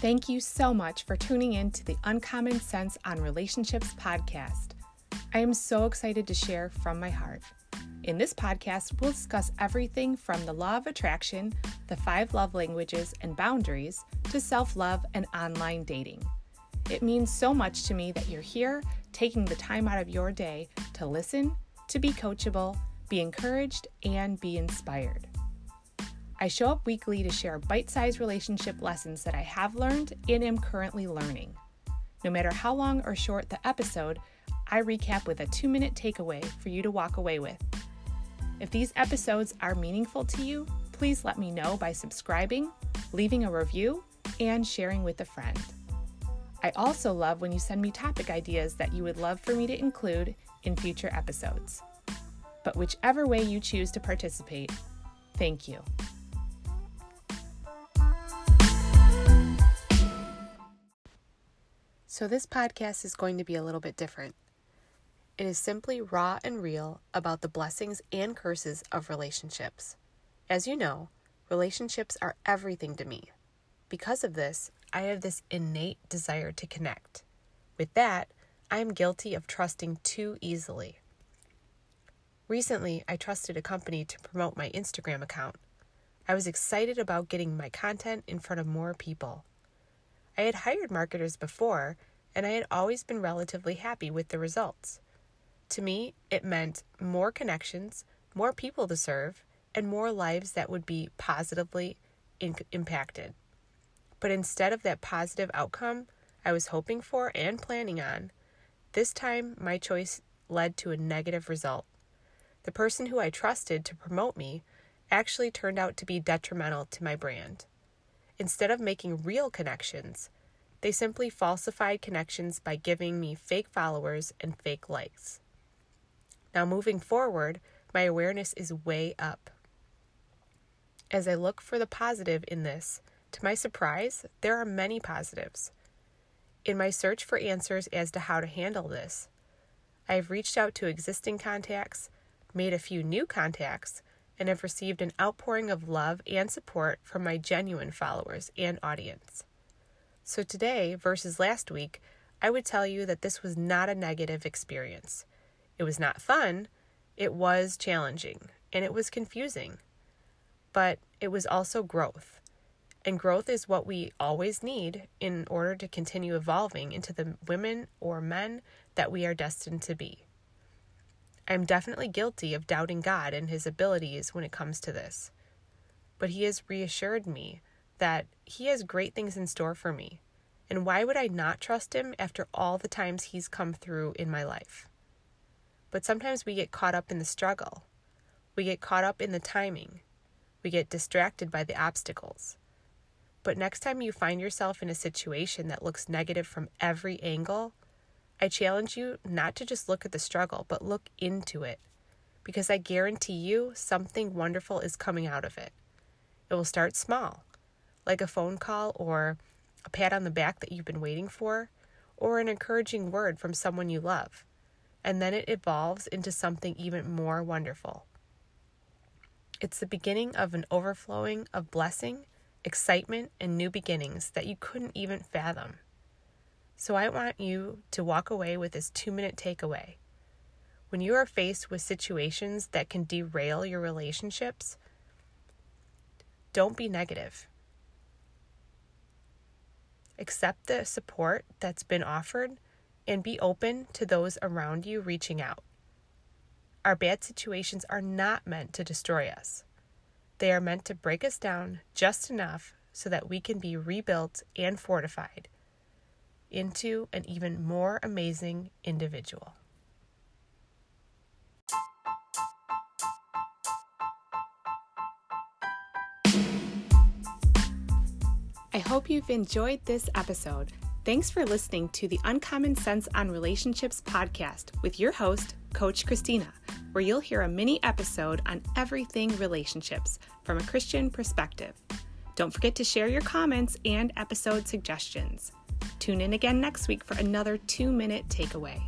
Thank you so much for tuning in to the Uncommon Sense on Relationships podcast. I am so excited to share from my heart. In this podcast, we'll discuss everything from the law of attraction, the five love languages and boundaries, to self love and online dating. It means so much to me that you're here taking the time out of your day to listen, to be coachable, be encouraged, and be inspired. I show up weekly to share bite sized relationship lessons that I have learned and am currently learning. No matter how long or short the episode, I recap with a two minute takeaway for you to walk away with. If these episodes are meaningful to you, please let me know by subscribing, leaving a review, and sharing with a friend. I also love when you send me topic ideas that you would love for me to include in future episodes. But whichever way you choose to participate, thank you. So, this podcast is going to be a little bit different. It is simply raw and real about the blessings and curses of relationships. As you know, relationships are everything to me. Because of this, I have this innate desire to connect. With that, I am guilty of trusting too easily. Recently, I trusted a company to promote my Instagram account. I was excited about getting my content in front of more people. I had hired marketers before, and I had always been relatively happy with the results. To me, it meant more connections, more people to serve, and more lives that would be positively in- impacted. But instead of that positive outcome I was hoping for and planning on, this time my choice led to a negative result. The person who I trusted to promote me actually turned out to be detrimental to my brand. Instead of making real connections, they simply falsified connections by giving me fake followers and fake likes. Now, moving forward, my awareness is way up. As I look for the positive in this, to my surprise, there are many positives. In my search for answers as to how to handle this, I have reached out to existing contacts, made a few new contacts, and have received an outpouring of love and support from my genuine followers and audience. So today, versus last week, I would tell you that this was not a negative experience. It was not fun, it was challenging, and it was confusing. But it was also growth. And growth is what we always need in order to continue evolving into the women or men that we are destined to be. I'm definitely guilty of doubting God and his abilities when it comes to this. But he has reassured me that he has great things in store for me. And why would I not trust him after all the times he's come through in my life? But sometimes we get caught up in the struggle. We get caught up in the timing. We get distracted by the obstacles. But next time you find yourself in a situation that looks negative from every angle, I challenge you not to just look at the struggle, but look into it. Because I guarantee you something wonderful is coming out of it. It will start small, like a phone call or a pat on the back that you've been waiting for, or an encouraging word from someone you love. And then it evolves into something even more wonderful. It's the beginning of an overflowing of blessing, excitement, and new beginnings that you couldn't even fathom. So I want you to walk away with this two minute takeaway. When you are faced with situations that can derail your relationships, don't be negative. Accept the support that's been offered and be open to those around you reaching out. Our bad situations are not meant to destroy us. They are meant to break us down just enough so that we can be rebuilt and fortified into an even more amazing individual. I hope you've enjoyed this episode. Thanks for listening to the Uncommon Sense on Relationships podcast with your host, Coach Christina, where you'll hear a mini episode on everything relationships from a Christian perspective. Don't forget to share your comments and episode suggestions. Tune in again next week for another two minute takeaway.